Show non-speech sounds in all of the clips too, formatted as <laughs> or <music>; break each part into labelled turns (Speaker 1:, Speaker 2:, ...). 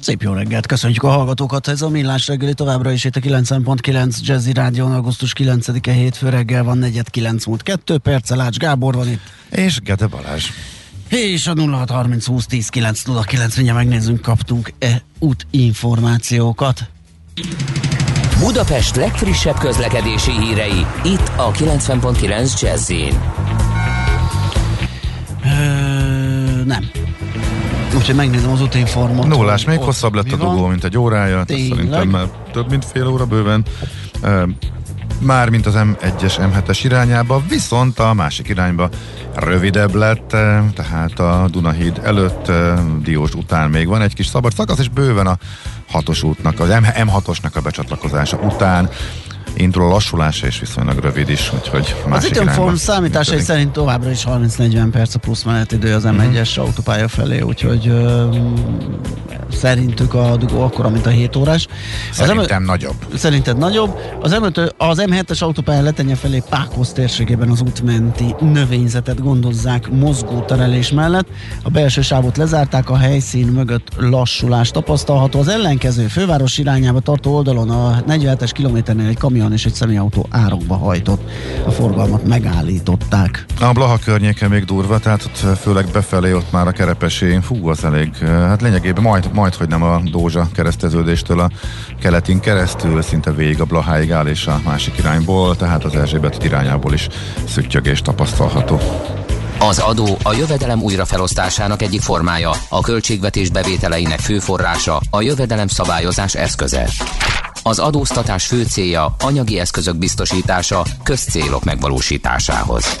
Speaker 1: Szép jó reggelt, köszönjük a hallgatókat. Ez a Millás reggeli továbbra is itt a 90.9 Jazzy Rádió, augusztus 9-e hétfő reggel van, 4 múlt 2 perc, Lács Gábor van itt.
Speaker 2: És Gede Balázs.
Speaker 1: És a 0630 20 10 9 0 9 mindjárt megnézzünk, kaptunk-e útinformációkat.
Speaker 3: Budapest legfrissebb közlekedési hírei, itt a 90.9 jazz
Speaker 1: nem. Úgyhogy megnézem az útinformot.
Speaker 2: Nullás, még hosszabb lett a dugó, mint egy órája. Szerintem már több mint fél óra bőven. Már mint az M1-es, M7-es irányába, viszont a másik irányba rövidebb lett, tehát a Dunahíd előtt, Diós után még van egy kis szabad szakasz, és bőven a hatos útnak, az M6-osnak a becsatlakozása után indul a lassulása és viszonylag rövid is, úgyhogy
Speaker 1: Az Inform számításai szerint továbbra is 30-40 perc a plusz menetidő az M1-es uh-huh. autópálya felé, úgyhogy uh, szerintük a dugó akkora, mint a 7 órás.
Speaker 2: Szerintem az nagyobb.
Speaker 1: Szerinted nagyobb. Az, M5, az M7-es autópálya letenye felé Pákosz térségében az útmenti növényzetet gondozzák mozgó terelés mellett. A belső sávot lezárták, a helyszín mögött lassulás tapasztalható. Az ellenkező főváros irányába tartó oldalon a 47-es kilométernél egy kamion és egy személyautó árokba hajtott. A forgalmat megállították.
Speaker 2: A Blaha környéke még durva, tehát főleg befelé ott már a kerepesé, fú, az elég, hát lényegében majd, majd hogy nem a Dózsa kereszteződéstől a keletin keresztül, szinte végig a Blaháig áll és a másik irányból, tehát az Erzsébet irányából is szüttyögés tapasztalható.
Speaker 3: Az adó a jövedelem újrafelosztásának egyik formája, a költségvetés bevételeinek fő forrása, a jövedelem szabályozás eszköze. Az adóztatás fő célja anyagi eszközök biztosítása közcélok megvalósításához.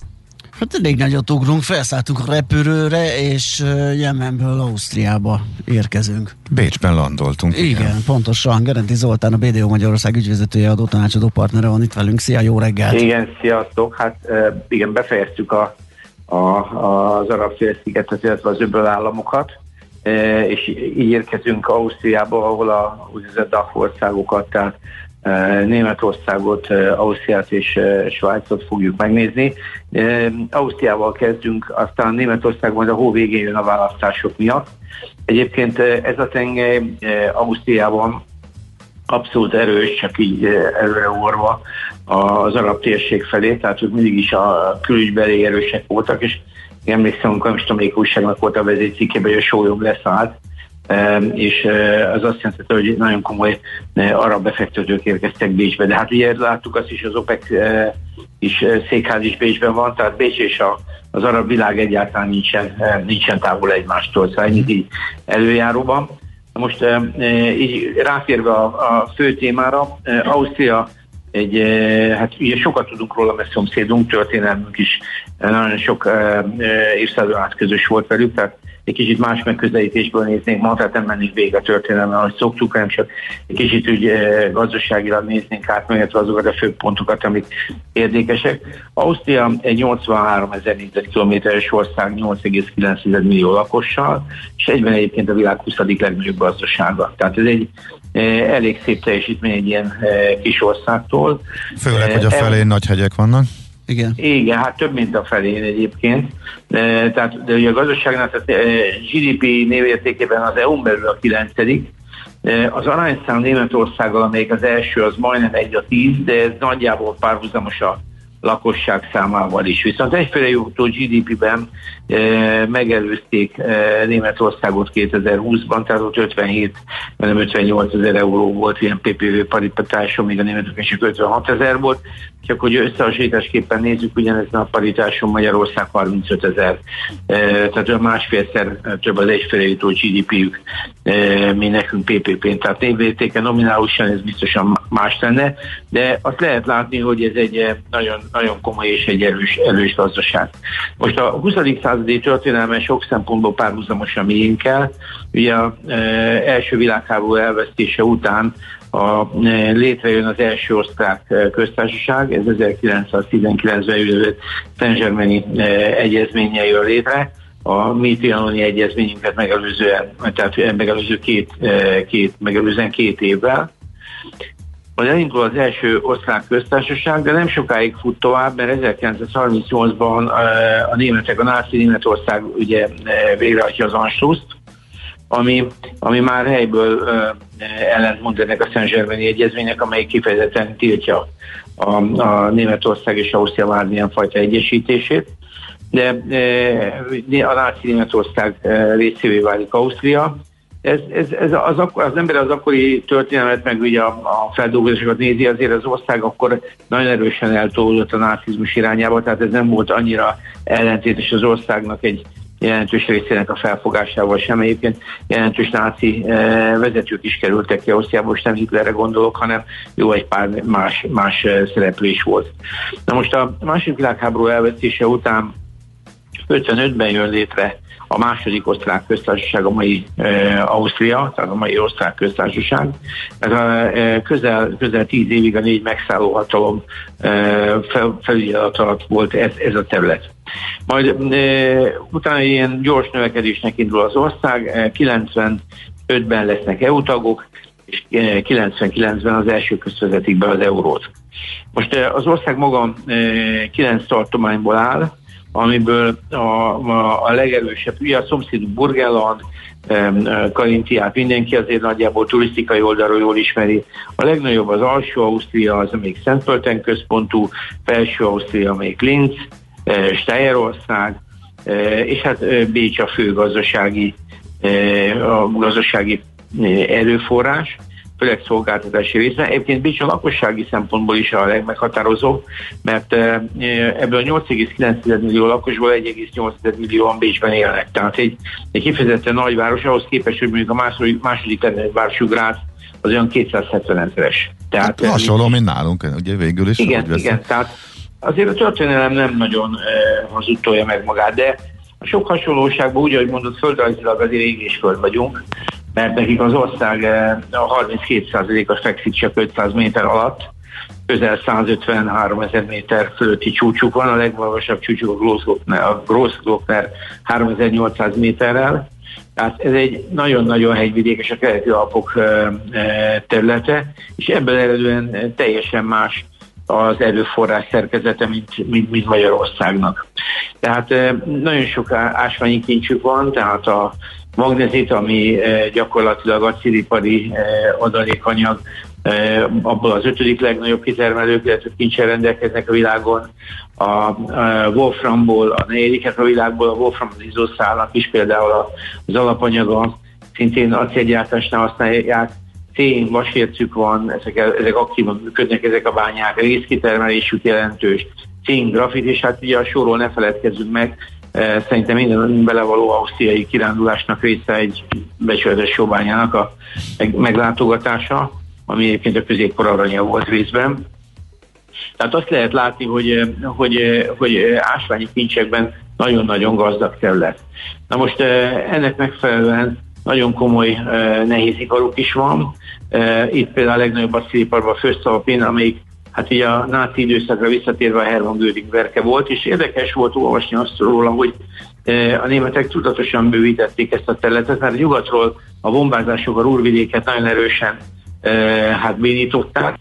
Speaker 1: Hát elég nagyot ugrunk, felszálltunk a repülőre, és Jemenből Ausztriába érkezünk.
Speaker 2: Bécsben landoltunk.
Speaker 1: Igen, igen. pontosan. Garanti Zoltán, a BDO Magyarország ügyvezetője, adó tanácsadó partnere van itt velünk. Szia, jó reggelt!
Speaker 4: Igen, sziasztok! Hát igen, befejeztük a, a, az arab félszigetet, illetve az öböl államokat, és így érkezünk Ausztriába, ahol a úgynevezett DAF országokat, tehát Németországot, Ausztriát és Svájcot fogjuk megnézni. Ausztriával kezdünk, aztán Németország majd a hó végén jön a választások miatt. Egyébként ez a tengely Ausztriában abszolút erős, csak így előre orva az arab térség felé, tehát ők mindig is a külügybeli erősek voltak, és emlékszem, amikor nem tudom, volt a vezércikkében, hogy a sólyom leszállt, és az azt jelenti, hogy nagyon komoly arab befektetők érkeztek Bécsbe. De hát ugye láttuk azt is, az OPEC is székház is Bécsben van, tehát Bécs és a, az arab világ egyáltalán nincsen, nincsen távol egymástól, szóval ennyit így előjáróban. Most így rátérve a, a fő témára, Ausztria egy, hát ugye sokat tudunk róla, mert szomszédunk, történelmünk is nagyon sok évszázadon át közös volt velük, tehát egy kicsit más megközelítésből néznénk ma, tehát nem mennénk végig a történelme, ahogy szoktuk, hanem csak egy kicsit úgy eh, gazdaságilag néznénk át, megértve azokat a fő pontokat, amik érdekesek. Ausztria egy 83 ezer négyzetkilométeres ország 8,9 millió lakossal, és egyben egyébként a világ 20. legnagyobb gazdasága. Tehát ez egy eh, elég szép teljesítmény egy ilyen eh, kis országtól.
Speaker 2: Főleg, hogy a felén nagy hegyek vannak.
Speaker 1: Igen.
Speaker 4: Igen, hát több, mint a felén egyébként. De, tehát, de ugye a gazdaságnak a GDP névértékében az EU-n belül a kilencedik, az arányszám Németországgal, amelyik az első, az majdnem egy a tíz, de ez nagyjából párhuzamos a lakosság számával is. Viszont egyféle jutó GDP-ben megelőzték Németországot 2020-ban, tehát ott 57, nem 58 ezer euró volt ilyen PPV paripatáson, míg a németek is 56 ezer volt, csak hogy összehasonlításképpen nézzük, ugyanezen a paritáson Magyarország 35 ezer, tehát másfélszer több az egyfelé GDP-jük, mi nekünk PPP-n, tehát névértéke nominálisan ez biztosan más lenne, de azt lehet látni, hogy ez egy nagyon, nagyon komoly és egy erős, erős gazdaság. Most a 20. századi történelme sok szempontból párhuzamosan miénkkel. Ugye az első világháború elvesztése után a, létrejön az első osztrák köztársaság, ez 1919-ben jövő Szent-Germaini egyezménye jön létre, a mi trianoni egyezményünket megelőzően, tehát megelőző két, két, megelőzően két évvel hogy elindul az első osztrák köztársaság, de nem sokáig fut tovább, mert 1938-ban a németek, a náci Németország ugye végrehajtja az Anschlusst, ami, ami már helyből ellentmond ennek a Szent-Zsermeni egyezménynek, amely kifejezetten tiltja a, a Németország és Ausztria bármilyen fajta egyesítését. De a náci Németország részévé válik Ausztria, ez, ez, ez az, akkor, az ember az akkori történelmet, meg ugye a, a feldolgozásokat nézi, azért az ország akkor nagyon erősen eltolódott a nácizmus irányába, tehát ez nem volt annyira ellentétes az országnak egy jelentős részének a felfogásával sem. Egyébként jelentős náci eh, vezetők is kerültek ki Ausztriába, most nem Hitlerre gondolok, hanem jó egy pár más, más eh, szereplő is volt. Na most a második világháború elvesztése után 55-ben jön létre a második osztrák köztársaság, a mai e, Ausztria, tehát a mai osztrák köztársaság. Ez a, e, közel, közel tíz évig a négy megszálló hatalom e, fel, felügyelet alatt volt ez, ez a terület. Majd e, utána ilyen gyors növekedésnek indul az ország, 95-ben lesznek EU tagok, és 99-ben az első közvezetik be az eurót. Most az ország maga 9 tartományból áll, amiből a, a, a legerősebb, ugye a szomszédunk Burgelland, Karintiát mindenki azért nagyjából turisztikai oldalról jól ismeri. A legnagyobb az alsó Ausztria, az még Szentpölten központú, felső Ausztria még Linz, e, Steierország, e, és hát e, Bécs a fő gazdasági, a gazdasági erőforrás főleg szolgáltatási része. Egyébként Bécs a lakossági szempontból is a legmeghatározóbb, mert eh, ebből a 8,9 millió lakosból 1,8 millióan Bécsben élnek. Tehát egy, egy kifejezetten nagy város, ahhoz képest, hogy mondjuk a második, második legnagyobb városú Grácz az olyan 270 ezeres.
Speaker 2: Tehát, hát, hasonló, mint nálunk, ugye végül is.
Speaker 4: Igen, igen, tehát azért a történelem nem nagyon eh, hazudtolja meg magát, de a sok hasonlóságban úgy, ahogy mondott, földrajzilag azért ég és föld vagyunk, mert nekik az ország eh, a 32%-a fekszik csak 500 méter alatt, közel 153 ezer méter fölötti csúcsuk van, a legmagasabb csúcsuk a Grossglockner 3800 méterrel, tehát ez egy nagyon-nagyon hegyvidék és a keleti alpok eh, eh, területe, és ebből eredően teljesen más az erőforrás szerkezete, mint, mint, mint Magyarországnak. Tehát nagyon sok ásványi kincsük van, tehát a magnezit, ami gyakorlatilag acélipari eh, adalékanyag, abból az ötödik legnagyobb kitermelők, illetve kincsel rendelkeznek a világon. A Wolframból a negyediket a világból, a Wolfram az izoszálnak is például az alapanyaga, szintén acélgyártásnál használják, szén, vasércük van, ezek, ezek aktívan működnek, ezek a bányák, részkitermelésük jelentős, cink, grafit, és hát ugye a sorról ne feledkezzünk meg, Eh, szerintem minden belevaló ausztriai kirándulásnak része egy becsületes sóbányának a meglátogatása, ami egyébként a középkor aranya volt részben. Tehát azt lehet látni, hogy, eh, hogy, eh, hogy ásványi kincsekben nagyon-nagyon gazdag terület. Na most ennek megfelelően nagyon komoly nehéziparuk is van. Itt például a legnagyobb a a Föstalpin, amelyik hát így a náci időszakra visszatérve a Hermann Göring verke volt, és érdekes volt olvasni azt róla, hogy a németek tudatosan bővítették ezt a területet, mert a nyugatról a bombázások a Rúrvidéket nagyon erősen hát bénították,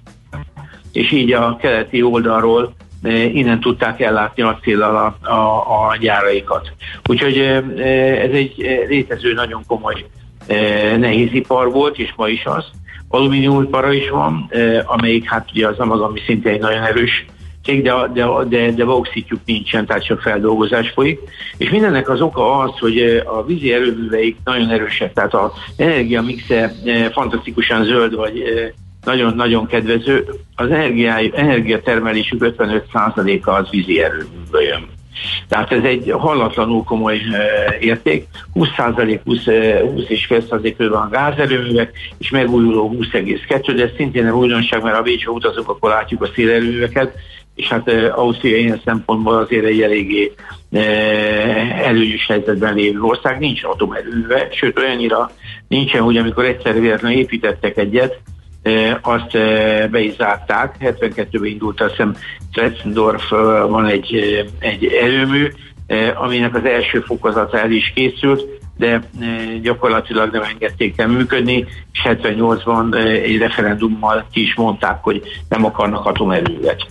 Speaker 4: és így a keleti oldalról innen tudták ellátni a célral a, a, a gyáraikat. Úgyhogy ez egy létező nagyon komoly nehézipar volt, és ma is az alumíniumipara is van, amelyik hát ugye az Amazon szintén egy nagyon erős cég, de, de, de, de bauxitjuk nincsen, tehát csak feldolgozás folyik. És mindennek az oka az, hogy a vízi erőműveik nagyon erősek, tehát az energiamixe fantasztikusan zöld, vagy nagyon-nagyon kedvező. Az energiatermelésük 55%-a az vízi erőműből jön. Tehát ez egy hallatlanul komoly érték. 20% 20, 20,5% van gázerőművek, és megújuló 20,2, de ez szintén nem újdonság, mert a Bécsbe utazunk, akkor látjuk a szélerőműveket, és hát Ausztria ilyen szempontból azért egy eléggé előnyös helyzetben lévő ország, nincs atomerőve, sőt olyannyira nincsen, hogy amikor egyszer véletlenül építettek egyet, azt be is zárták. 72-ben indult, azt hiszem Tretzendorf van egy, egy erőmű, aminek az első fokozata el is készült, de gyakorlatilag nem engedték el működni, és 78-ban egy referendummal ki is mondták, hogy nem akarnak atomerővet.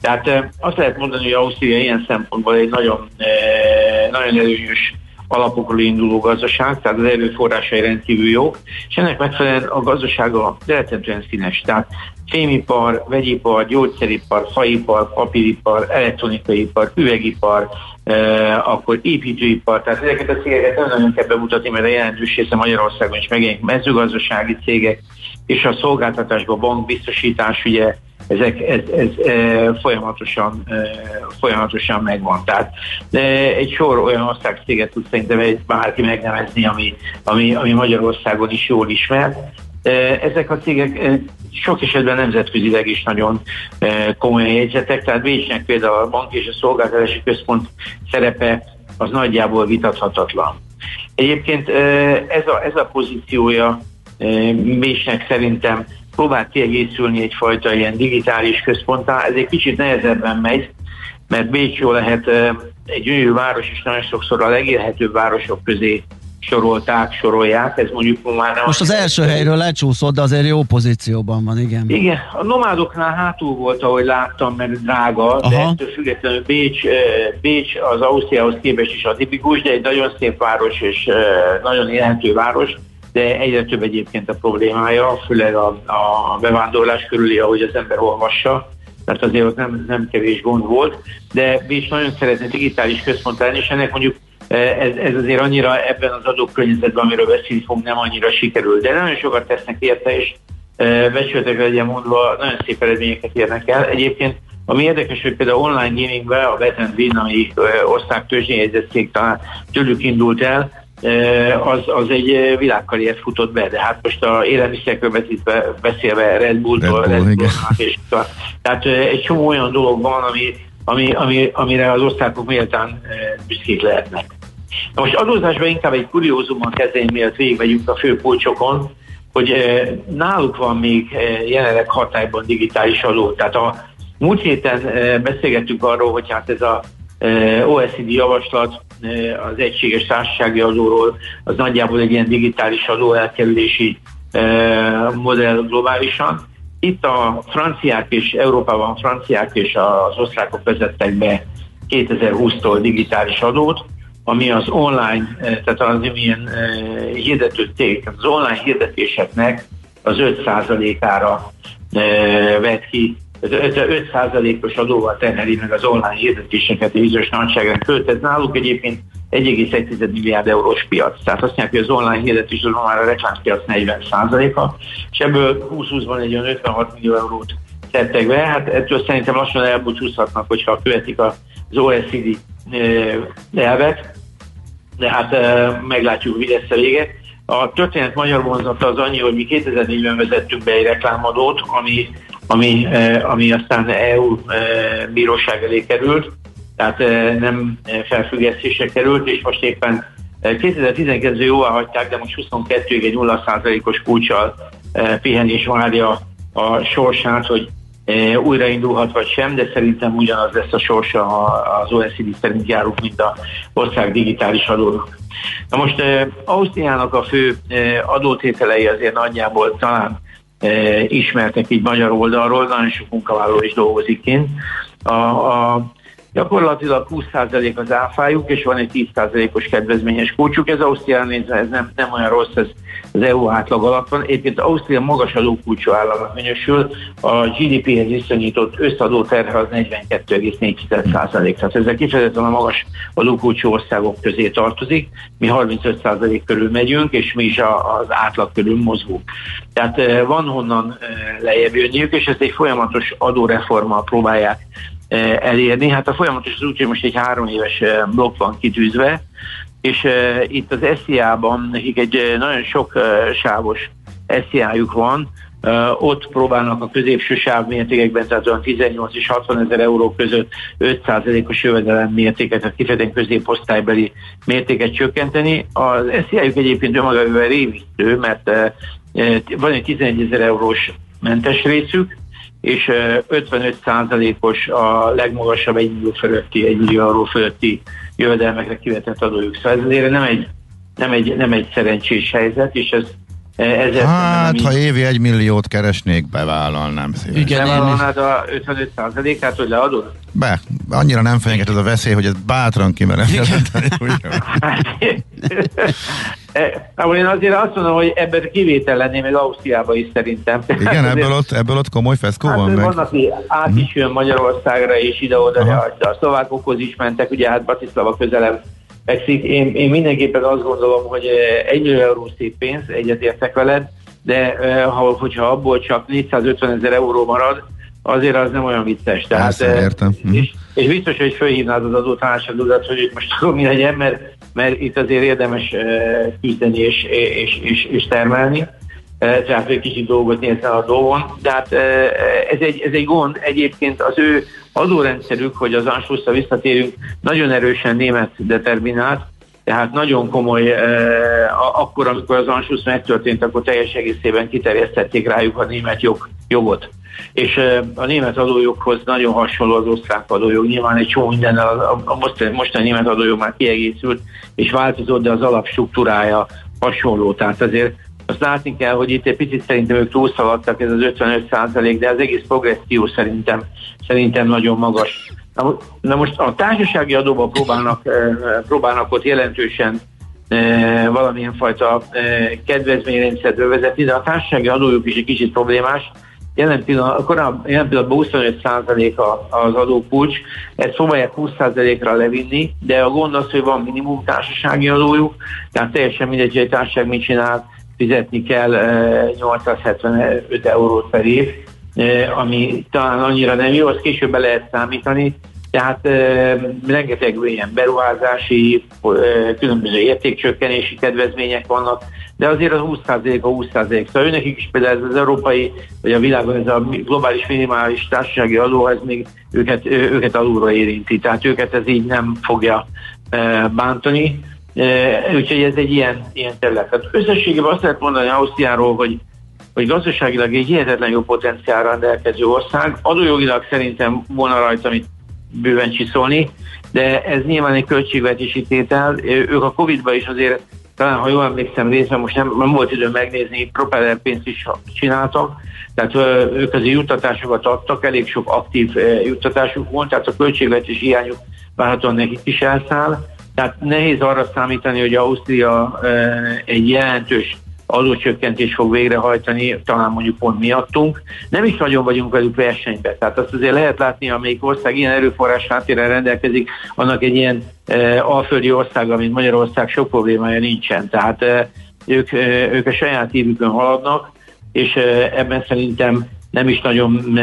Speaker 4: Tehát azt lehet mondani, hogy Ausztria ilyen szempontból egy nagyon, nagyon előnyös alapokról induló gazdaság, tehát az erőforrásai rendkívül jók, és ennek megfelelően a gazdasága rettentően színes. Tehát fémipar, vegyipar, gyógyszeripar, faipar, papíripar, elektronikai üvegipar, eh, akkor építőipar, tehát ezeket a cégeket nem nagyon kell bemutatni, mert a jelentős része Magyarországon is megjelenik mezőgazdasági cégek, és a szolgáltatásban bankbiztosítás, ugye ezek, ez, ez e, folyamatosan, e, folyamatosan megvan. Tehát de egy sor olyan országcéget tud szerintem egy bárki megnevezni, ami, ami, ami Magyarországon is jól ismert. E, ezek a cégek e, sok esetben nemzetközileg is nagyon e, komoly jegyzetek, tehát Bécsnek például a bank és a szolgáltatási központ szerepe az nagyjából vitathatatlan. Egyébként ez a, ez a pozíciója Bécsnek szerintem próbált kiegészülni egyfajta ilyen digitális központtá. Ez egy kicsit nehezebben megy, mert Bécs jó lehet egy gyönyörű város, és nagyon sokszor a legélhetőbb városok közé sorolták, sorolják, ez mondjuk már nem...
Speaker 1: Most az első helyről lecsúszott, de azért jó pozícióban van, igen.
Speaker 4: Igen, a nomádoknál hátul volt, ahogy láttam, mert drága, Aha. de ettől függetlenül Bécs, Bécs az Ausztriához képest is a tipikus, de egy nagyon szép város és nagyon élhető város, de egyre több egyébként a problémája, főleg a, a bevándorlás körüli, ahogy az ember olvassa, tehát azért ott nem, nem kevés gond volt, de mi is nagyon szeretne digitális központ lenni, és ennek mondjuk e, ez, ez azért annyira ebben az adókörnyezetben, amiről beszélni fogunk, nem annyira sikerül, de nagyon sokat tesznek érte, és e, becsületek legyen mondva, nagyon szép eredményeket érnek el. Egyébként ami érdekes, hogy például online gamingben a Bet Win, ami e, ország törzsényjegyzett cég talán tőlük indult el, az, az egy világkarriert futott be, de hát most a élelmiszerekről beszélve Red Bull-tól, Red Bull, Red Bull és tehát egy csomó olyan dolog van, ami, ami, ami, amire az országok méltán büszkék lehetnek. Na most adózásban inkább egy kuriózummal kezdeni, miatt végigmegyünk a főpulcsokon, hogy náluk van még jelenleg hatályban digitális adó. Tehát a múlt héten beszélgettünk arról, hogy hát ez a OECD javaslat az egységes társasági adóról, az nagyjából egy ilyen digitális adó elkerülési modell globálisan. Itt a franciák és Európában a franciák és az osztrákok vezettek be 2020-tól digitális adót, ami az online, tehát az ilyen hirdető cég, az online hirdetéseknek az 5%-ára vett ki ez 5%-os adóval terheli meg az online hirdetéseket bizonyos nagyságrend Ez náluk egyébként 1,1 milliárd eurós piac. Tehát azt mondják, hogy az online hirdetés az már a reklámpiac 40%-a, és ebből 20-20-ban egy olyan 56 millió eurót tettek be. Hát ettől szerintem lassan elbúcsúzhatnak, hogyha követik az OECD elvet, de hát meglátjuk, hogy lesz a vége. A történet magyar vonzata az annyi, hogy mi 2004-ben vezettünk be egy reklámadót, ami ami, ami aztán EU bíróság elé került, tehát eh, nem felfüggesztésre került, és most éppen 2012 jóvá hagyták, de most 22-ig egy 0%-os kulcsal pihenés várja a sorsát, hogy újraindulhat vagy sem, de szerintem ugyanaz lesz a sorsa, az OECD szerint járunk, mint a ország digitális adónak. Na most Ausztriának a fő adótételei azért nagyjából talán ismertek így magyar oldalról, nagyon sok munkavállaló is dolgozik kint. A, a Gyakorlatilag 20% az áfájuk, és van egy 10%-os kedvezményes kulcsuk. Ez Ausztrián nézve ez nem, nem olyan rossz, ez az EU átlag alatt van. Egyébként Ausztria magas adókulcsú államnak minősül, a GDP-hez viszonyított összadó terhe az 42,4%. Tehát ezzel kifejezetten a magas adókulcsú országok közé tartozik. Mi 35% körül megyünk, és mi is az átlag körül mozgunk. Tehát eh, van honnan eh, lejjebb jönniük, és ezt egy folyamatos adóreformmal próbálják eh, elérni. Hát a folyamatos az úgy, hogy most egy három éves blokk van kitűzve, és uh, itt az SZIA-ban nekik egy nagyon sok uh, sávos SZIA-juk van, Uh, ott próbálnak a középső sáv mértékekben, tehát olyan 18 és 60 ezer euró között 5%-os jövedelem mértéket, tehát kifejezetten középosztálybeli mértéket csökkenteni. Az SZIA-juk egyébként önmagában rémisztő, mert uh, van egy 11 ezer eurós mentes részük, és 55%-os a legmagasabb 1 millió fölötti, 1 millió euró fölötti jövedelmekre kivetett adójuk. Szóval ez azért nem egy, nem egy, nem egy szerencsés helyzet, és ez
Speaker 2: ezért hát, ha évi egy milliót keresnék, bevállalnám szívesen.
Speaker 4: Igen, Bevállalnád a 55 át hogy leadod?
Speaker 2: Be, annyira nem fenyeget ez a veszély, hogy ez bátran kimerem jelenteni. <laughs>
Speaker 4: Hát, én azért azt mondom, hogy ebben kivétel lenné még Ausztriában is szerintem.
Speaker 2: Igen, <laughs> ebből ott, ebből ott komoly feszkó
Speaker 4: hát,
Speaker 2: van
Speaker 4: meg? Van, aki át is jön Magyarországra, és ide-oda, de a szlovákokhoz is mentek, ugye hát Batislava közelebb fekszik. Én, én mindenképpen azt gondolom, hogy eh, egy millió euró szép pénz, egyetértek veled, de eh, ha, hogyha abból csak 450 ezer euró marad, azért az nem olyan vicces.
Speaker 2: Tehát, Persze, eh, értem.
Speaker 4: És, mhm. és biztos, hogy fölhívnád az adótanácsadódat, hogy itt most <laughs> akkor mi legyen, mert, mert itt azért érdemes küzdeni és, és, és, és termelni tehát egy kicsit dolgot nézzen a dolgon, de hát ez egy, ez egy gond. Egyébként az ő adórendszerük, hogy az Anschlusszra visszatérünk, nagyon erősen német determinált, tehát nagyon komoly, eh, akkor, amikor az Anschluss megtörtént, akkor teljes egészében kiterjesztették rájuk a német jog, jogot. És eh, a német adójoghoz nagyon hasonló az osztrák adójog. Nyilván egy csomó minden, a, a, a mostani, mostani német adójog már kiegészült, és változott, de az alapstruktúrája hasonló. Tehát azért azt látni kell, hogy itt egy picit szerintem ők túlszaladtak, ez az 55 százalék, de az egész progresszió szerintem, szerintem nagyon magas. Na, na most a társasági adóban próbálnak, próbálnak ott jelentősen valamilyen fajta kedvezményrendszert vezetni, de a társasági adójuk is egy kicsit problémás. Jelen, pillanat, korábban, jelen pillanatban 25% az adókulcs, ezt próbálják 20%-ra levinni, de a gond az, hogy van minimum társasági adójuk, tehát teljesen mindegy, hogy egy társaság mit csinál, fizetni kell 875 eurót per év, ami talán annyira nem jó, azt később be lehet számítani, tehát rengeteg ilyen beruházási, különböző értékcsökkenési kedvezmények vannak, de azért az 20% a 20%. Szóval őnekik is például ez az európai, vagy a világon ez a globális minimális társasági adó, ez még őket, őket alulra érinti, tehát őket ez így nem fogja bántani. Úgyhogy ez egy ilyen, ilyen terület. Tehát összességében azt lehet mondani Ausztriáról, hogy, hogy gazdaságilag egy hihetetlen jó potenciál rendelkező ország. Adójogilag szerintem volna rajta amit bőven csiszolni, de ez nyilván egy költségvetési tétel. Ők a Covid-ban is azért, talán ha jól emlékszem részben, most nem, nem volt idő megnézni, propeller pénzt is csináltak, tehát ők azért juttatásokat adtak, elég sok aktív juttatásuk volt, tehát a költségvetési hiányuk várhatóan nekik is elszáll tehát nehéz arra számítani, hogy Ausztria egy jelentős adócsökkentést fog végrehajtani, talán mondjuk pont miattunk. Nem is nagyon vagyunk velük versenyben. Tehát azt azért lehet látni, amelyik ország ilyen erőforrás háttérrel rendelkezik, annak egy ilyen e, alföldi ország, mint Magyarország, sok problémája nincsen. Tehát e, ők, e, ők a saját évükön haladnak, és e, ebben szerintem nem is nagyon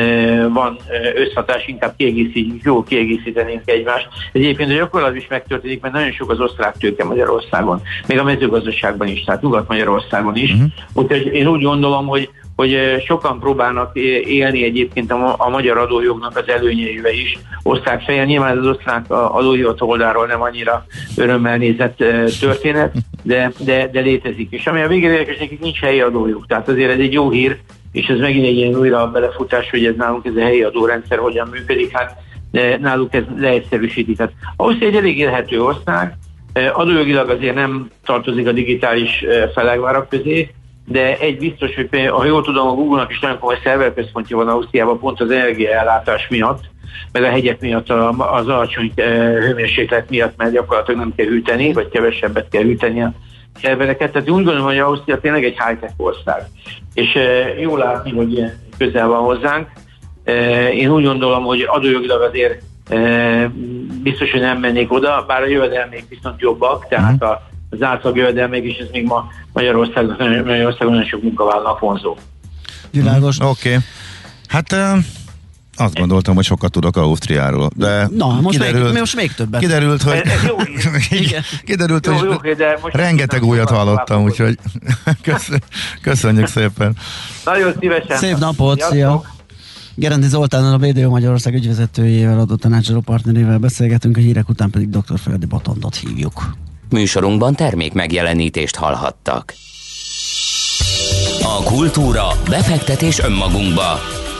Speaker 4: van összhatás, inkább kiegészítjük, jól kiegészítenénk egymást. Egyébként a gyakorlat is megtörténik, mert nagyon sok az osztrák tőke Magyarországon, még a mezőgazdaságban is, tehát Nyugat-Magyarországon is. Uh-huh. Úgyhogy én úgy gondolom, hogy hogy sokan próbálnak élni egyébként a, a magyar adójognak az előnyeivel is. Osztrák feje, nyilván az osztrák adóhivat oldalról nem annyira örömmel nézett történet, de, de, de létezik. És ami a végén érdekes, nekik nincs helyi adójuk, tehát azért ez egy jó hír, és ez megint egy ilyen újra belefutás, hogy ez nálunk ez a helyi adórendszer hogyan működik, hát náluk ez leegyszerűsíti. Tehát Ausztria egy elég élhető ország, e, adójogilag azért nem tartozik a digitális e, felegvárak közé, de egy biztos, hogy ha jól tudom, a Google-nak is nagyon komoly szerverközpontja van Ausztriában pont az energiaellátás miatt, meg a hegyek miatt, az alacsony hőmérséklet miatt, mert gyakorlatilag nem kell hűteni, vagy kevesebbet kell hűteni a servereket. Tehát úgy gondolom, hogy Ausztria tényleg egy high-tech ország. És jól látni, hogy ilyen közel van hozzánk. Én úgy gondolom, hogy adójogilag azért biztos, hogy nem mennék oda, bár a jövedelmék viszont jobbak, tehát mhm. a, az átlag jövedelmék is, ez még ma Magyarországon, Magyarországon nagyon sok munkavállalnak vonzó.
Speaker 1: Világos.
Speaker 2: Oké. Okay. Hát azt gondoltam, hogy sokat tudok Ausztriáról, de
Speaker 1: Na, most, kiderült, még, most még többet.
Speaker 2: Kiderült, hogy, ez, jó, <laughs> kiderült, jó, hogy jó, de most rengeteg újat hallottam, úgyhogy <laughs> köszönjük szépen.
Speaker 4: Nagyon szívesen.
Speaker 1: Szép napot, szia! Gerendi Zoltánnal a BDO Magyarország ügyvezetőjével, adott tanácsadó partnerével beszélgetünk, a hírek után pedig dr. Feledi Botondot hívjuk.
Speaker 3: Műsorunkban termék megjelenítést hallhattak. A kultúra, befektetés önmagunkba.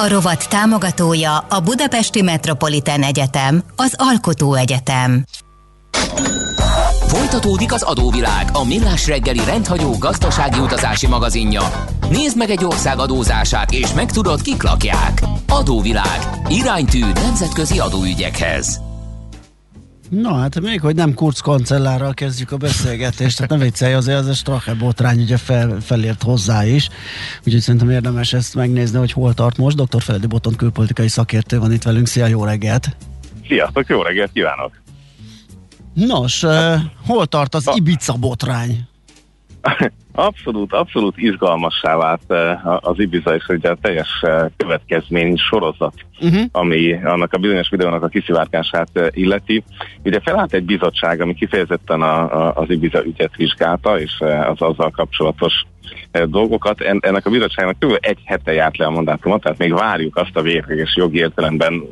Speaker 5: A rovat támogatója a Budapesti Metropolitán Egyetem, az Alkotó Egyetem.
Speaker 3: Folytatódik az adóvilág, a millás reggeli rendhagyó gazdasági utazási magazinja. Nézd meg egy ország adózását, és megtudod, kik lakják. Adóvilág. Iránytű nemzetközi adóügyekhez.
Speaker 1: Na hát még, hogy nem Kurz kancellárral kezdjük a beszélgetést, tehát ne viccelj, azért az a Strache botrány ugye fel, felért hozzá is, úgyhogy szerintem érdemes ezt megnézni, hogy hol tart most. Dr. Feledi Boton külpolitikai szakértő van itt velünk, szia, jó reggelt!
Speaker 6: Sziasztok, jó reggelt kívánok!
Speaker 1: Nos, uh, hol tart az Ibiza botrány? <laughs>
Speaker 6: Abszolút, abszolút izgalmassá vált eh, az Ibiza és ugye a teljes eh, következmény sorozat, uh-huh. ami annak a bizonyos videónak a kiszivárgását eh, illeti. Ugye felállt egy bizottság, ami kifejezetten a, a, az Ibiza ügyet vizsgálta, és az azzal kapcsolatos dolgokat. ennek a bizottságnak kb. egy hete járt le a mandátumot, tehát még várjuk azt a végleges jogi értelemben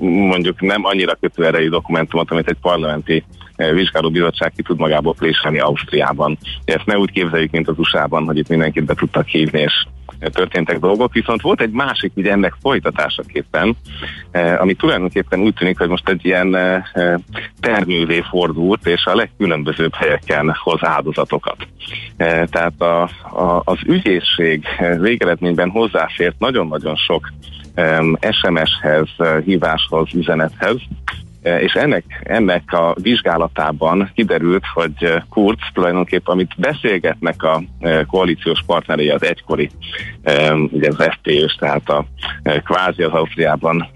Speaker 6: mondjuk nem annyira kötőerejű dokumentumot, amit egy parlamenti vizsgálóbizottság ki tud magából préselni Ausztriában. Ezt ne úgy képzeljük, mint az USA-ban, hogy itt mindenkit be tudtak hívni, és történtek dolgok, viszont volt egy másik ugye ennek folytatásaképpen, ami tulajdonképpen úgy tűnik, hogy most egy ilyen termővé fordult, és a legkülönbözőbb helyeken hoz áldozatokat. Tehát a, a, az ügyészség végeredményben hozzáfért nagyon-nagyon sok SMS-hez, híváshoz, üzenethez, Eh, és ennek, ennek a vizsgálatában kiderült, hogy eh, Kurz tulajdonképpen, amit beszélgetnek a eh, koalíciós partnerei az egykori, ugye az FPÖ-s, tehát a kvázi az Ausztriában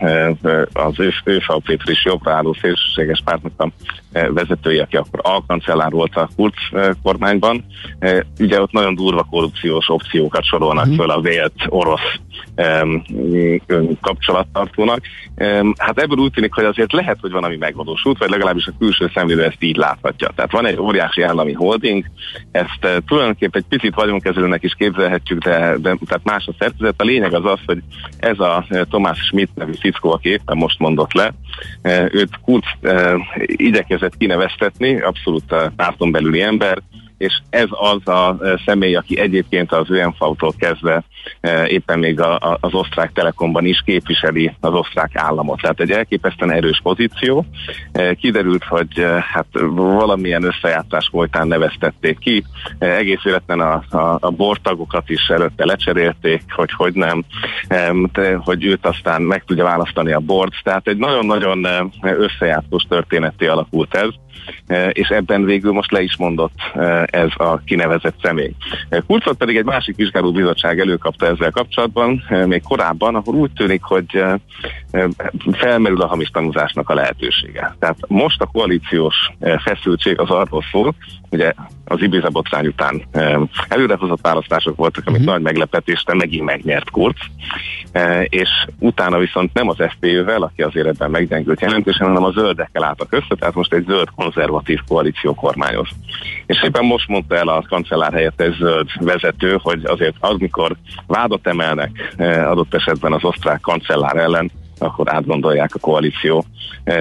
Speaker 6: az ő, ő is jobbra álló szélsőséges pártnak a vezetője, aki akkor alkancellár volt a Kurz kormányban. Ugye ott nagyon durva korrupciós opciókat sorolnak uh-huh. föl a vélt orosz kapcsolattartónak. Hát ebből úgy tűnik, hogy azért lehet, hogy van, ami megvalósult, vagy legalábbis a külső szemlélő ezt így láthatja. Tehát van egy óriási állami holding, ezt tulajdonképpen egy picit vagyonkezelőnek is képzelhetjük, de, de tehát más a szerkezet. A lényeg az az, hogy ez a Tomás Schmidt nevű fickó, aki éppen most mondott le, őt Kurz igyekezett kineveztetni, abszolút párton belüli ember, és ez az a személy, aki egyébként az ÖMV-tól kezdve éppen még a, az osztrák telekomban is képviseli az osztrák államot. Tehát egy elképesztően erős pozíció. Kiderült, hogy hát valamilyen összejátszás folytán neveztették ki. Egész életben a, a, a bortagokat is előtte lecserélték, hogy hogy nem, hogy őt aztán meg tudja választani a bord. Tehát egy nagyon-nagyon összejátszós történeté alakult ez és ebben végül most le is mondott ez a kinevezett személy. Kurcot pedig egy másik vizsgálóbizottság előkapta ezzel kapcsolatban, még korábban, ahol úgy tűnik, hogy felmerül a hamis tanúzásnak a lehetősége. Tehát most a koalíciós feszültség az arról szól, ugye az Ibiza botrány után előrehozott választások voltak, amik uh-huh. nagy meglepetés, de megint megnyert Kurz, és utána viszont nem az FPÖ-vel, aki azért ebben meggyengült jelentősen, hanem a zöldekkel álltak össze, tehát most egy zöld konzervatív koalíció kormányoz. És éppen most mondta el a kancellár helyett egy zöld vezető, hogy azért az, mikor vádat emelnek adott esetben az osztrák kancellár ellen, akkor átgondolják a koalíció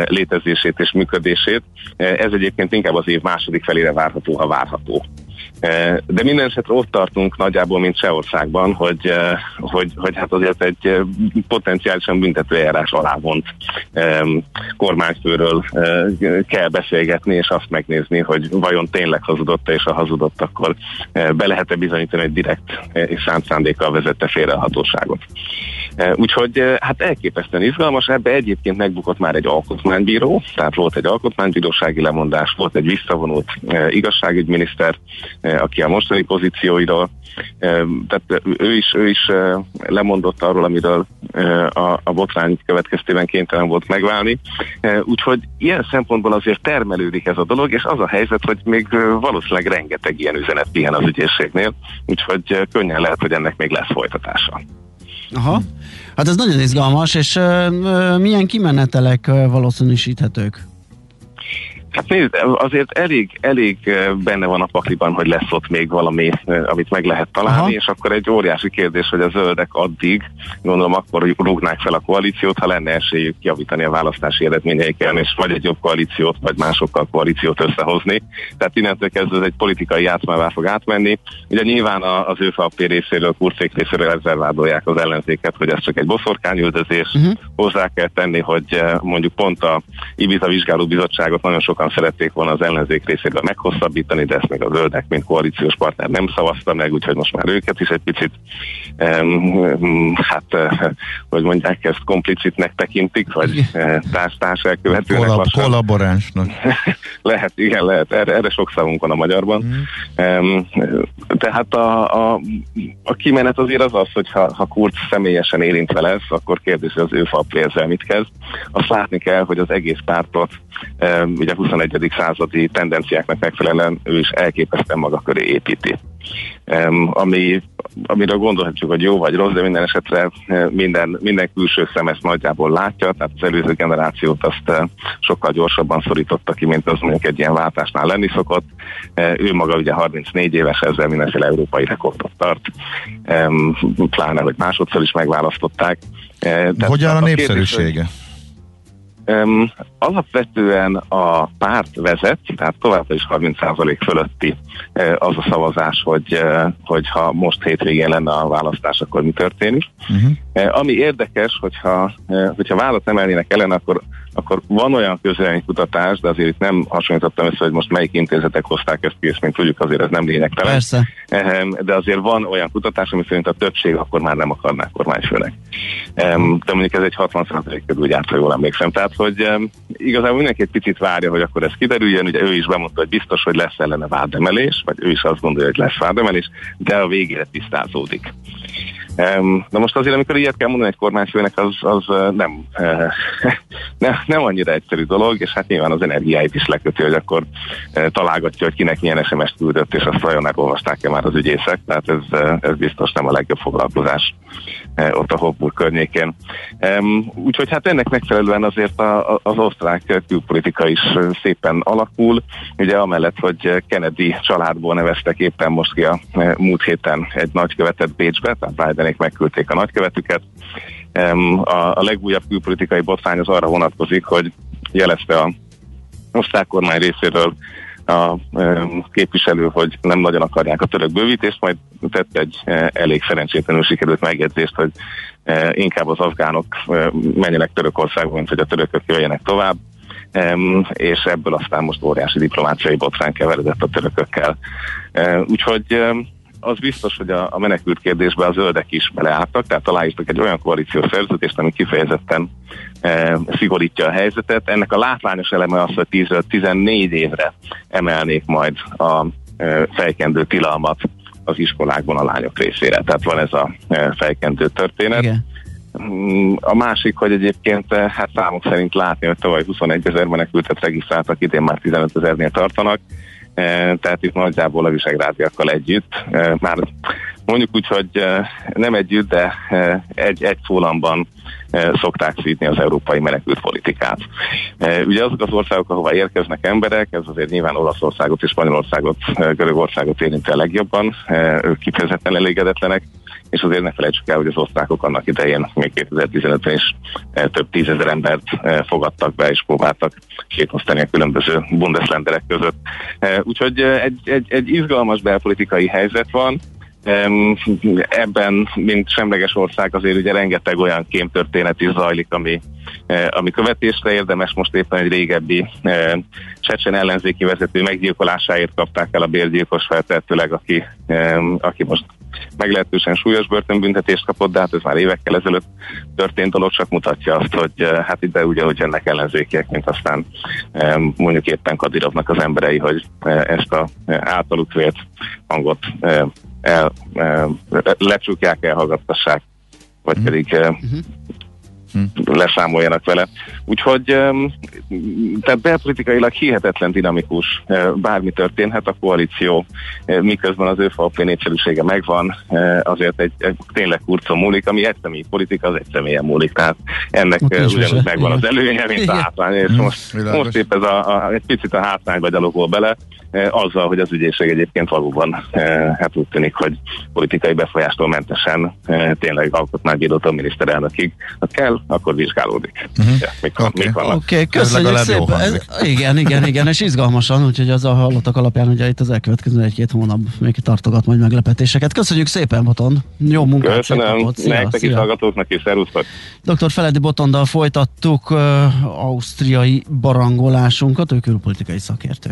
Speaker 6: létezését és működését. Ez egyébként inkább az év második felére várható, ha várható. De minden esetre ott tartunk nagyjából, mint Csehországban, hogy, hogy, hogy hát azért egy potenciálisan büntető eljárás alávont kormányfőről kell beszélgetni, és azt megnézni, hogy vajon tényleg hazudott és a hazudott, akkor be lehet-e bizonyítani, hogy direkt és szánt szándékkal vezette félre a hatóságot. Úgyhogy hát elképesztően izgalmas, ebbe egyébként megbukott már egy alkotmánybíró, tehát volt egy alkotmánybírósági lemondás, volt egy visszavonult igazságügyminiszter, aki a mostani pozícióiról, tehát ő is, ő is lemondott arról, amiről a, a botrány következtében kénytelen volt megválni. Úgyhogy ilyen szempontból azért termelődik ez a dolog, és az a helyzet, hogy még valószínűleg rengeteg ilyen üzenet pihen az ügyészségnél, úgyhogy könnyen lehet, hogy ennek még lesz folytatása.
Speaker 1: Aha. Hát ez nagyon izgalmas, és uh, milyen kimenetelek uh, valószínűsíthetők?
Speaker 6: Hát nézd, azért elég, elég benne van a pakliban, hogy lesz ott még valami, amit meg lehet találni, Aha. és akkor egy óriási kérdés, hogy a zöldek addig, gondolom akkor rúgnák fel a koalíciót, ha lenne esélyük javítani a választási eredményeiken, és vagy egy jobb koalíciót, vagy másokkal koalíciót összehozni. Tehát innentől kezdve ez egy politikai játszmává fog átmenni. Ugye nyilván az ÖFAP részéről, Kurcék részéről ezzel vádolják az ellenzéket, hogy ez csak egy boszorkányüldözés. Uh-huh. Hozzá kell tenni, hogy mondjuk pont a Ibiza Vizsgálóbizottságot nagyon sokan sokan szerették volna az ellenzék részéről meghosszabbítani, de ezt még a zöldek, mint koalíciós partner nem szavazta meg, úgyhogy most már őket is egy picit, um, hát, uh, hogy mondják, ezt komplicitnek tekintik, vagy társ-társ elkövetőnek.
Speaker 2: Kollab- kollaboránsnak. <laughs>
Speaker 6: lehet, igen, lehet. Erre, erre sok szavunk van a magyarban. Mm. Um, tehát a, a, a kimenet azért az az, hogy ha, ha Kurz személyesen érintve lesz, akkor kérdés, hogy az ő falplérzzel mit kezd. Azt látni kell, hogy az egész pártot um, ugye 20 21. századi tendenciáknak megfelelően ő is elképesztően maga köré építi. Ami, amiről gondolhatjuk, hogy jó vagy rossz, de minden esetre eh, minden, minden külső szem ezt nagyjából látja, tehát az előző generációt azt uh, sokkal gyorsabban szorította ki, mint az mondjuk egy ilyen váltásnál lenni szokott. Uh, ő maga ugye 34 éves, ezzel mindenféle európai rekordot tart, pláne, hogy másodszor is megválasztották.
Speaker 2: Uh, Hogy áll a, a népszerűsége? Kérdés,
Speaker 6: Um, alapvetően a párt vezet, tehát továbbra is 30% fölötti uh, az a szavazás, hogy, uh, hogy ha most hétvégén lenne a választás, akkor mi történik. Uh-huh. Uh, ami érdekes, hogyha, uh, hogyha választ emelnének ellen, akkor akkor van olyan kutatás, de azért itt nem hasonlítottam össze, hogy most melyik intézetek hozták ezt ki, és mint tudjuk, azért ez nem lényegtelen.
Speaker 1: Persze.
Speaker 6: De azért van olyan kutatás, ami szerint a többség akkor már nem akarná kormányfőnek. De mondjuk ez egy 60% körül járt, ha jól emlékszem. Tehát, hogy igazából mindenki egy picit várja, hogy akkor ez kiderüljön. Ugye ő is bemondta, hogy biztos, hogy lesz ellene vádemelés, vagy ő is azt gondolja, hogy lesz vádemelés, de a végére tisztázódik. Na most azért, amikor ilyet kell mondani egy kormányfőnek, az, az nem, <laughs> nem, nem annyira egyszerű dolog, és hát nyilván az energiáit is leköti, hogy akkor találgatja, hogy kinek milyen SMS-t küldött, és azt vajon elolvasták-e már az ügyészek, tehát ez, ez biztos nem a legjobb foglalkozás ott a Hofburg környékén. Úgyhogy hát ennek megfelelően azért a, az osztrák külpolitika is szépen alakul. Ugye amellett, hogy Kennedy családból neveztek éppen most ki a múlt héten egy nagykövetet Bécsbe, tehát Bidenék megküldték a nagykövetüket. A, a legújabb külpolitikai botrány az arra vonatkozik, hogy jelezte a osztrák kormány részéről a képviselő, hogy nem nagyon akarják a török bővítést, majd tett egy e, elég szerencsétlenül sikerült megjegyzést, hogy e, inkább az afgánok e, menjenek Törökországba, mint hogy a törökök jöjjenek tovább és ebből aztán most óriási diplomáciai botrány keveredett a törökökkel. Úgyhogy az biztos, hogy a, a menekült kérdésbe a zöldek is beleálltak, tehát aláírtak egy olyan koalíciós szerződést, ami kifejezetten e, szigorítja a helyzetet. Ennek a látványos eleme az, hogy 10-14 évre emelnék majd a e, fejkendő tilalmat az iskolákban a lányok részére. Tehát van ez a e, fejkendő történet. Igen. Mm, a másik, hogy egyébként e, hát számok szerint látni, hogy tavaly 21 ezer menekültet regisztráltak, idén már 15 ezernél tartanak, tehát itt nagyjából a visegrádiakkal együtt, már mondjuk úgy, hogy nem együtt, de egy, egy szólamban szokták szítni az európai menekült politikát. Ugye azok az országok, ahova érkeznek emberek, ez azért nyilván Olaszországot és Spanyolországot, Görögországot érinti a legjobban, ők kifejezetten elégedetlenek, és azért ne felejtsük el, hogy az osztrákok annak idején, még 2015-ben is több tízezer embert fogadtak be, és próbáltak sétosztani a különböző bundeslenderek között. Úgyhogy egy, egy, egy izgalmas belpolitikai helyzet van, Ebben, mint semleges ország, azért ugye rengeteg olyan kémtörténet is zajlik, ami, ami követésre érdemes. Most éppen egy régebbi Csecsen ellenzéki vezető meggyilkolásáért kapták el a bérgyilkos feltehetőleg, aki, aki most meglehetősen súlyos börtönbüntetést kapott, de hát ez már évekkel ezelőtt történt dolog, csak mutatja azt, hogy e, hát ide ugye, hogy ennek ellenzékiek, mint aztán mondjuk éppen Kadirovnak az emberei, hogy ezt a általuk vélt hangot el, lecsukják, elhallgattassák, vagy uh-huh. pedig uh-huh. Leszámoljanak vele. Úgyhogy tehát belpolitikailag hihetetlen dinamikus, bármi történhet, a koalíció miközben az ő falpé népszerűsége megvan, azért egy, egy tényleg kurcon múlik, ami egy személyi politika, az egy személyen múlik, tehát ennek ugyanúgy megvan az előnye, mint a hátrány, és most, most épp ez a, a, egy picit a hátrányba gyalogol bele, azzal, hogy az ügyészség egyébként valóban hát úgy tűnik, hogy politikai befolyástól mentesen tényleg alkotmánybírótól miniszterelnökig, ha kell, akkor vizsgálódik. Uh-huh. Ja,
Speaker 1: Oké, okay. okay, köszönjük szépen. Ez, igen, igen, igen, és izgalmasan, úgyhogy az a hallottak alapján, hogy itt az elkövetkező egy-két hónap még tartogat majd meglepetéseket. Köszönjük szépen, Botond. Jó munkát.
Speaker 6: Köszönöm. Nektek is hallgatóknak is, szerusztok.
Speaker 1: Dr. Feledi Botondal folytattuk uh, ausztriai barangolásunkat, ő külpolitikai szakértő.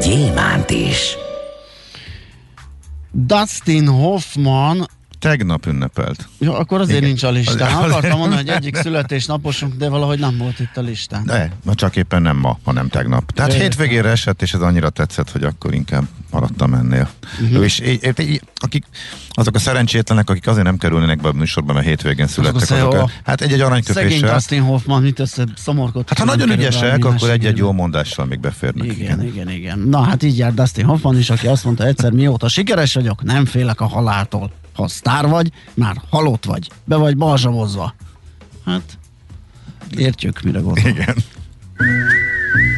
Speaker 3: gyémánt is.
Speaker 1: Dustin Hoffman
Speaker 2: Tegnap ünnepelt.
Speaker 1: Ja, akkor azért Igen. nincs a listán. Akartam mondani, hogy egyik születésnaposunk, de valahogy nem volt itt a listán.
Speaker 2: De, na csak éppen nem ma, hanem tegnap. Tehát Ő hétvégére esett, és ez annyira tetszett, hogy akkor inkább maradtam ennél. Uh-huh. És akik, azok a szerencsétlenek, akik azért nem kerülnének be a műsorba, mert hétvégén születtek. Azok, azok a, hát egy-egy aranyköpéssel. Szegény
Speaker 1: Dustin Hoffman, mit össze szomorkott.
Speaker 2: Hát ha nagyon ügyesek, akkor egy-egy jó mondással még beférnek.
Speaker 1: Igen, igen, igen, igen. Na hát így jár Dustin Hoffman is, aki azt mondta egyszer, mióta sikeres vagyok, nem félek a haláltól. Ha sztár vagy, már halott vagy. Be vagy balzsamozva. Hát, értjük, mire gondol.
Speaker 2: Igen.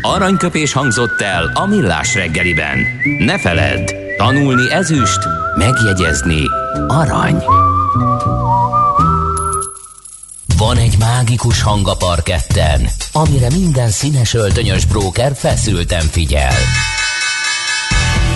Speaker 3: Aranyköpés hangzott el a millás reggeliben. Ne feledd, tanulni ezüst, megjegyezni arany. Van egy mágikus hang a parketten, amire minden színes öltönyös bróker feszülten figyel.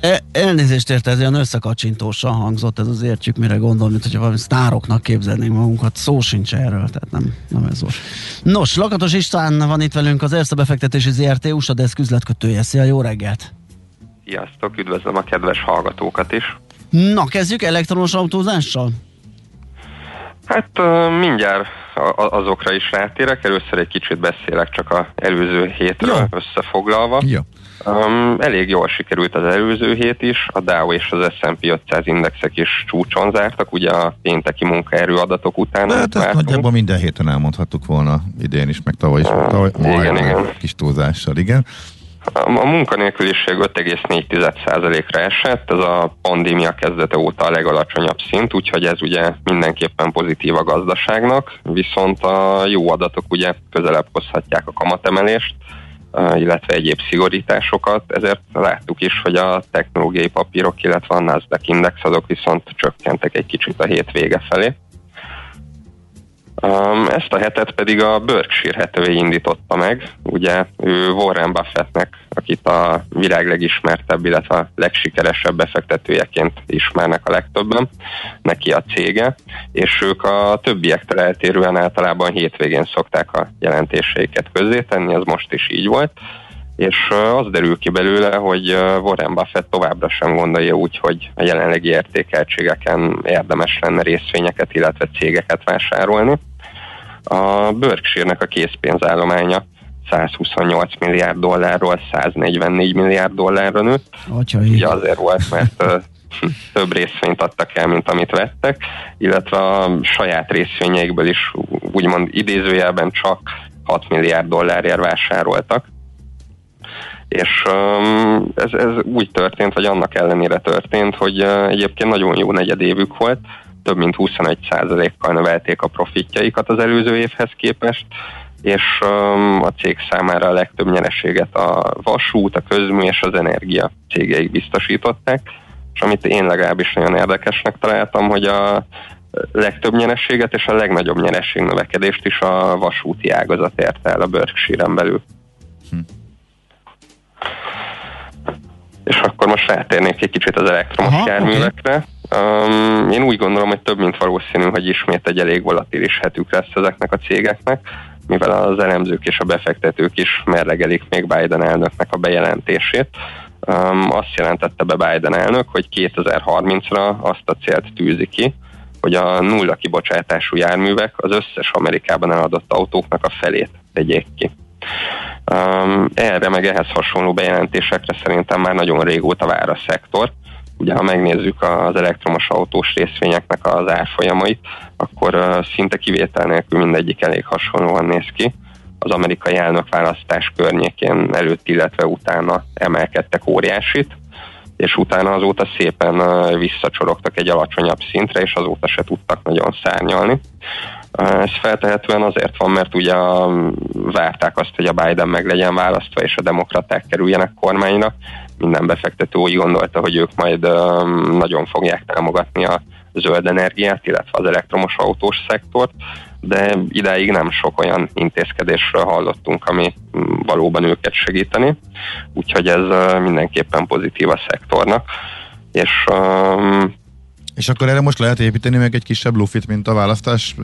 Speaker 1: E, elnézést érte, ez olyan összekacsintósan hangzott, ez az értjük, mire gondol, mint hogyha valami sztároknak képzelnénk magunkat. Szó sincs erről, tehát nem, nem ez volt. Nos, Lakatos István van itt velünk, az Erste befektetési ZRT USA Desk üzletkötője. Szia, jó reggelt!
Speaker 7: Sziasztok, üdvözlöm a kedves hallgatókat is!
Speaker 1: Na, kezdjük elektronos autózással?
Speaker 7: Hát mindjárt azokra is rátérek, először egy kicsit beszélek csak a előző hétről Jó. összefoglalva.
Speaker 1: Jó.
Speaker 7: Um, elég jól sikerült az előző hét is, a Dow és az S&P 500 indexek is csúcson zártak, ugye a pénteki munkaerő adatok után.
Speaker 2: De hát ezt nagyjából minden héten elmondhattuk volna idén is, meg tavaly is, tavaly, igen, igen. kis túlzással, igen.
Speaker 7: A munkanélküliség 5,4%-ra esett, ez a pandémia kezdete óta a legalacsonyabb szint, úgyhogy ez ugye mindenképpen pozitív a gazdaságnak, viszont a jó adatok ugye közelebb hozhatják a kamatemelést, illetve egyéb szigorításokat, ezért láttuk is, hogy a technológiai papírok, illetve a Nasdaq index azok viszont csökkentek egy kicsit a hét vége felé. Ezt a hetet pedig a Berkshire Hathaway indította meg. Ugye ő Warren Buffettnek, akit a világ legismertebb, illetve a legsikeresebb befektetőjeként ismernek a legtöbben, neki a cége, és ők a többiektől eltérően általában hétvégén szokták a jelentéseiket közzétenni, ez most is így volt és az derül ki belőle, hogy Warren Buffett továbbra sem gondolja úgy, hogy a jelenlegi értékeltségeken érdemes lenne részvényeket, illetve cégeket vásárolni. A Berkshire-nek a készpénzállománya 128 milliárd dollárról 144 milliárd dollárra nőtt. Ugye azért volt, mert <laughs> több részvényt adtak el, mint amit vettek, illetve a saját részvényeikből is úgymond idézőjelben csak 6 milliárd dollárért vásároltak. És ez, ez úgy történt, vagy annak ellenére történt, hogy egyébként nagyon jó negyedévük volt, több mint 21%-kal növelték a profitjaikat az előző évhez képest, és a cég számára a legtöbb nyereséget a vasút, a közmű és az energia cégeik biztosították, és amit én legalábbis nagyon érdekesnek találtam, hogy a legtöbb nyerességet és a legnagyobb nyereség növekedést is a vasúti ágazat érte el a Berkshire-en belül. Hm. És akkor most rátérnék egy kicsit az elektromos Aha, járművekre. Okay. Um, én úgy gondolom, hogy több mint valószínű, hogy ismét egy elég volatilis hetük lesz ezeknek a cégeknek, mivel az elemzők és a befektetők is merlegelik még Biden elnöknek a bejelentését. Um, azt jelentette be Biden elnök, hogy 2030-ra azt a célt tűzi ki, hogy a nulla kibocsátású járművek az összes Amerikában eladott autóknak a felét tegyék ki. Um, erre meg ehhez hasonló bejelentésekre szerintem már nagyon régóta vár a szektor. Ugye, ha megnézzük az elektromos autós részvényeknek az árfolyamait, akkor szinte kivétel nélkül mindegyik elég hasonlóan néz ki. Az amerikai elnökválasztás környékén előtt, illetve utána emelkedtek óriásit, és utána azóta szépen visszacsorogtak egy alacsonyabb szintre, és azóta se tudtak nagyon szárnyalni. Ez feltehetően azért van, mert ugye várták azt, hogy a Biden meg legyen választva, és a demokraták kerüljenek kormányra. Minden befektető úgy gondolta, hogy ők majd nagyon fogják támogatni a zöld energiát, illetve az elektromos autós szektort, de idáig nem sok olyan intézkedésről hallottunk, ami valóban őket segíteni, úgyhogy ez mindenképpen pozitív a szektornak. És um,
Speaker 2: és akkor erre most lehet építeni meg egy kisebb lufit, mint a választás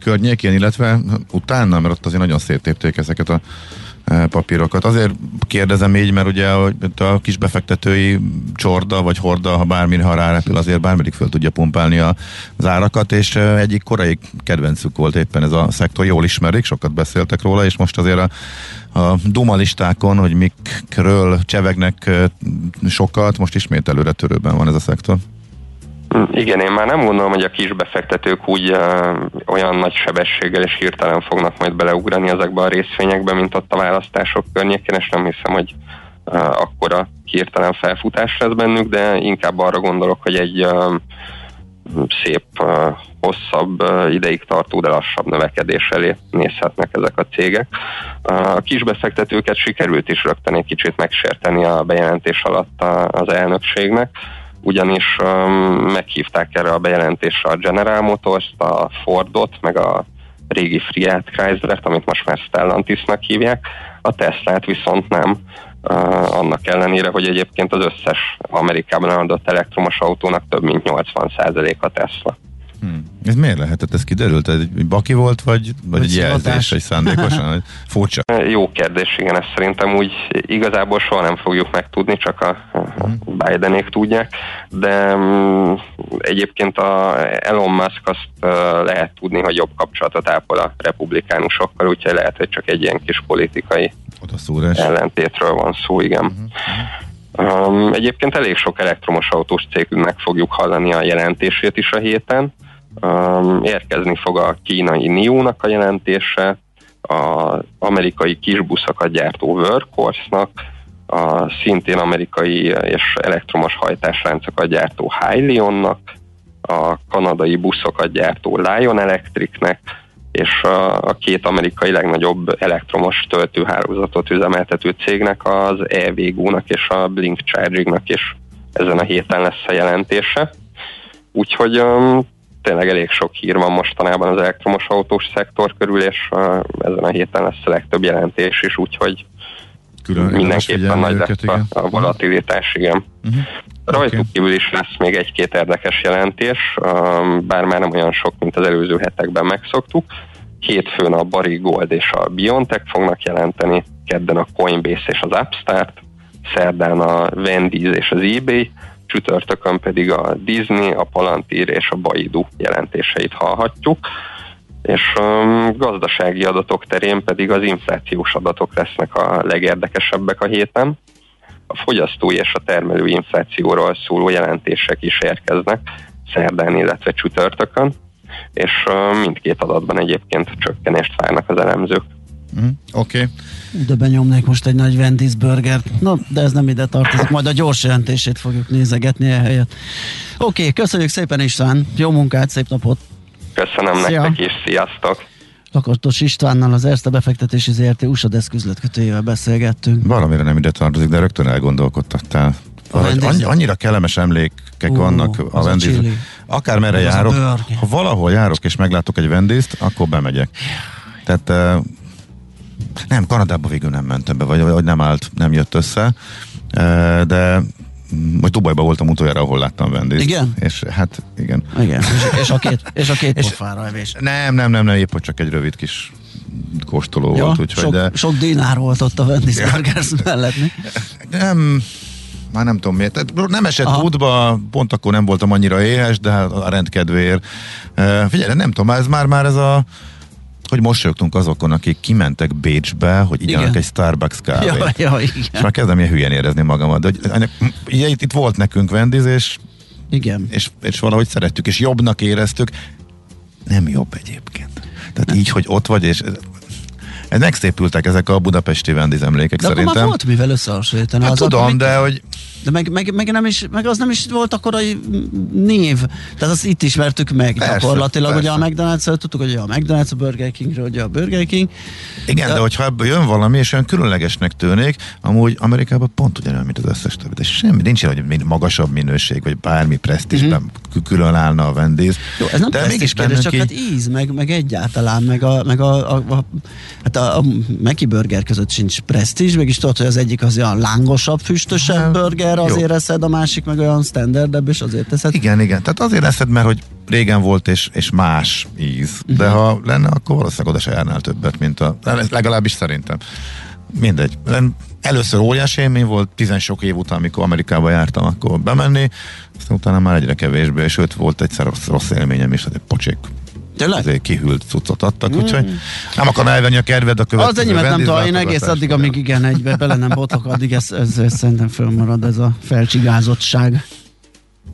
Speaker 2: környékén, illetve utána, mert ott azért nagyon széttépték ezeket a papírokat. Azért kérdezem így, mert ugye a kis befektetői csorda vagy horda, ha bármi ha rárepül, azért bármelyik föl tudja pumpálni az árakat, és e, egyik korai kedvencük volt éppen ez a szektor, jól ismerik, sokat beszéltek róla, és most azért a, a Duma listákon, hogy mikről csevegnek e, sokat, most ismét előre törőben van ez a szektor.
Speaker 7: Igen, én már nem gondolom, hogy a kisbefektetők úgy uh, olyan nagy sebességgel és hirtelen fognak majd beleugrani ezekbe a részvényekbe, mint ott a választások környékén, és nem hiszem, hogy uh, akkora hirtelen felfutás lesz bennük, de inkább arra gondolok, hogy egy uh, szép, uh, hosszabb uh, ideig tartó, de lassabb növekedés elé nézhetnek ezek a cégek. Uh, a kisbefektetőket sikerült is rögtön egy kicsit megsérteni a bejelentés alatt az elnökségnek, ugyanis um, meghívták erre a bejelentésre a General Motors-t, a Fordot, meg a régi Fiat Chrysler-t, amit most már Stellantisnak hívják, a Teslát viszont nem, uh, annak ellenére, hogy egyébként az összes Amerikában eladott elektromos autónak több mint 80% a Tesla.
Speaker 2: Hmm. Ez miért lehetett? Ez kiderült? Ez egy baki volt, vagy, vagy egy jelzés, egy szándékosan? Furcsa. <laughs>
Speaker 7: Jó kérdés, igen, ezt szerintem úgy igazából soha nem fogjuk megtudni, csak a hmm. Bidenék tudják, de um, egyébként a Elon Musk azt uh, lehet tudni, hogy jobb kapcsolatot ápol a republikánusokkal, úgyhogy lehet, hogy csak egy ilyen kis politikai ellentétről van szó, igen. Uh-huh. Um, egyébként elég sok elektromos autós cégnek fogjuk hallani a jelentését is a héten. Um, érkezni fog a kínai NIO-nak a jelentése, az amerikai kisbuszokat gyártó Workhorse-nak, a szintén amerikai és elektromos hajtásráncokat gyártó Hyliionnak, a kanadai buszokat gyártó Lion Electricnek, és a, a két amerikai legnagyobb elektromos töltőhálózatot üzemeltető cégnek, az EVGO-nak és a Blink Charging-nak is ezen a héten lesz a jelentése. Úgyhogy um, tényleg elég sok hír van mostanában az elektromos autós szektor körül, és ezen a héten lesz a legtöbb jelentés is, úgyhogy Külön mindenképpen nagy lesz a, a volatilitás, igen. Uh-huh. Rajtuk okay. kívül is lesz még egy-két érdekes jelentés, bár már nem olyan sok, mint az előző hetekben megszoktuk. hétfőn a Barry Gold és a Biontech fognak jelenteni, kedden a Coinbase és az Upstart, szerdán a Wendy's és az eBay, csütörtökön pedig a Disney, a Palantir és a Baidu jelentéseit hallhatjuk és um, gazdasági adatok terén pedig az inflációs adatok lesznek a legérdekesebbek a héten. A fogyasztói és a termelő inflációról szóló jelentések is érkeznek szerdán, illetve csütörtökön, és uh, mindkét adatban egyébként csökkenést várnak az elemzők.
Speaker 2: Mm, Oké. Okay.
Speaker 1: De benyomnék most egy nagy Wendy's burgert. Na, de ez nem ide tartozik. Majd a gyors jelentését fogjuk nézegetni ehelyett. Oké, okay, köszönjük szépen István. Jó munkát, szép napot!
Speaker 7: Köszönöm Szia. nektek is, sziasztok!
Speaker 1: Lakatos Istvánnal az Erste befektetési ZRT USA deszküzletkötőjével beszélgettünk.
Speaker 2: Valamire nem ide tartozik, de rögtön elgondolkodtattál. Annyi, annyira kellemes emlékek uh, vannak a Wendy's. Akár merre járok, ha valahol járok és meglátok egy wendy's akkor bemegyek. Tehát uh, nem, Kanadába végül nem mentem be, vagy, vagy nem állt, nem jött össze, de majd Dubajba voltam utoljára, ahol láttam vendég.
Speaker 1: Igen?
Speaker 2: És hát igen.
Speaker 1: Igen, <laughs> és, és a két, és a két és pofára evés.
Speaker 2: Nem, nem, nem, nem, épp hogy csak egy rövid kis kóstoló ja, volt. Úgyhogy
Speaker 1: sok,
Speaker 2: de...
Speaker 1: sok dinár volt ott a Wendy's ja. Burgers mellett, mi?
Speaker 2: Nem, már nem tudom miért. Nem esett Aha. útba, pont akkor nem voltam annyira éhes, de hát a rendkedvéért. Uh, figyelj, nem tudom, ez már, már ez a hogy mosolyogtunk azokon, akik kimentek Bécsbe, hogy igyanak egy Starbucks kávét.
Speaker 1: Ja, ja, igen.
Speaker 2: És már kezdem ilyen hülyen érezni magamat. De hogy, ugye, itt, itt volt nekünk vendizés,
Speaker 1: igen.
Speaker 2: És, és valahogy szerettük, és jobbnak éreztük. Nem jobb egyébként. Tehát nem. így, hogy ott vagy, és ez megszépültek ezek a budapesti vendizemlékek
Speaker 1: de
Speaker 2: szerintem. De
Speaker 1: volt mivel összehasonlítani.
Speaker 2: Hát az tudom, de hogy
Speaker 1: de meg, meg, meg, nem is, meg az nem is volt akkor a név. Tehát azt itt ismertük meg persze, gyakorlatilag. Persze. Ugye a McDonald's, tudtuk, hogy a McDonald's a Burger Kingről, ugye a Burger King.
Speaker 2: Igen, de, de hogyha ebből jön valami, és olyan különlegesnek tűnik, amúgy Amerikában pont ugyanolyan, mint az összes többi. De semmi, nincs ilyen, hogy magasabb minőség, vagy bármi presztízsben mm-hmm. külön állna a vendész.
Speaker 1: Jó, ez nem de mégis kérdés, csak így... hát íz, meg, meg egyáltalán, meg a, meg a, a, a, hát a, a Meki Burger között sincs presztízs, mégis tudod, hogy az egyik az olyan lángosabb, füstösebb hát, burger, erre azért Jó. eszed, a másik meg olyan standardebb, és azért teszed.
Speaker 2: Igen, igen. Tehát azért eszed, mert hogy régen volt, és, és más íz. Uh-huh. De ha lenne, akkor valószínűleg oda se járnál többet, mint a... Legalábbis szerintem. Mindegy. Először óriási élmény volt, tizen sok év után, amikor Amerikába jártam, akkor bemenni, aztán utána már egyre kevésbé, és őt volt egyszer rossz, rossz élményem is, hogy egy pocsék Tényleg? Azért kihűlt cuccot adtak, mm. úgyhogy nem akar elvenni a kedved a következő
Speaker 1: Az enyémet nem tudom, én egész addig, amíg igen, egybe bele nem botok, addig ez, ez, ez szerintem fölmarad ez a felcsigázottság.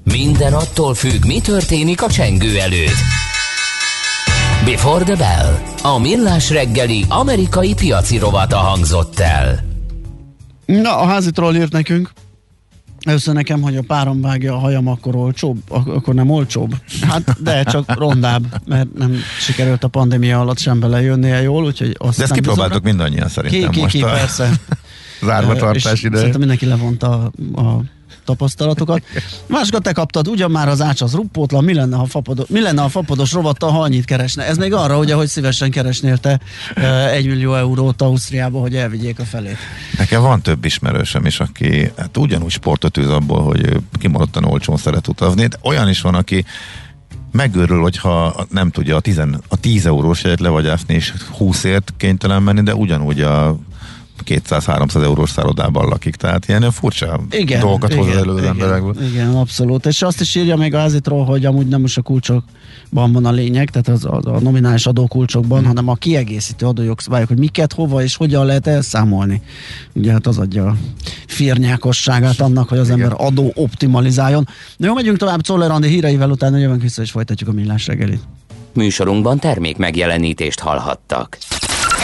Speaker 3: Minden attól függ, mi történik a csengő előtt. Before the Bell. A millás reggeli amerikai piaci rovata hangzott el.
Speaker 1: Na, a házitról írt nekünk. Először nekem, hogy a párom vágja a hajam, akkor olcsóbb, akkor nem olcsóbb. Hát, de csak rondább, mert nem sikerült a pandémia alatt sem belejönnie jól, úgyhogy azt
Speaker 2: De ezt kipróbáltuk mindannyian szerintem
Speaker 1: ki, ki,
Speaker 2: most
Speaker 1: ki, a... persze. <laughs>
Speaker 2: zárvatartás ideje.
Speaker 1: Szerintem mindenki levonta a, a tapasztalatokat. Másokat te kaptad, ugyan már az ács az ruppótlan, mi lenne, ha fapados, mi lenne, a fapados rovattal, ha annyit keresne? Ez még arra, ugye, hogy szívesen keresnél te egy millió eurót Ausztriába, hogy elvigyék a felét.
Speaker 2: Nekem van több ismerősöm is, aki hát ugyanúgy sportot űz abból, hogy kimaradtan olcsón szeret utazni. De olyan is van, aki megőrül, hogyha nem tudja a, 10, a 10 eurós jegyet levagyászni, és 20ért kénytelen menni, de ugyanúgy a 200-300 eurós szállodában lakik, tehát ilyen furcsa igen, dolgokat hoz elő az emberekből.
Speaker 1: Igen, abszolút. És azt is írja még a házitról, hogy amúgy nem is a kulcsokban van a lényeg, tehát az, a, a nominális adókulcsokban, hmm. hanem a kiegészítő adójogszabályok, hogy miket, hova és hogyan lehet elszámolni. Ugye hát az adja a firnyákosságát annak, hogy az igen. ember adó optimalizáljon. Na jó, megyünk tovább Czoller Andi híreivel, utána jövünk vissza és folytatjuk a millás reggelit.
Speaker 3: Műsorunkban termék megjelenítést hallhattak.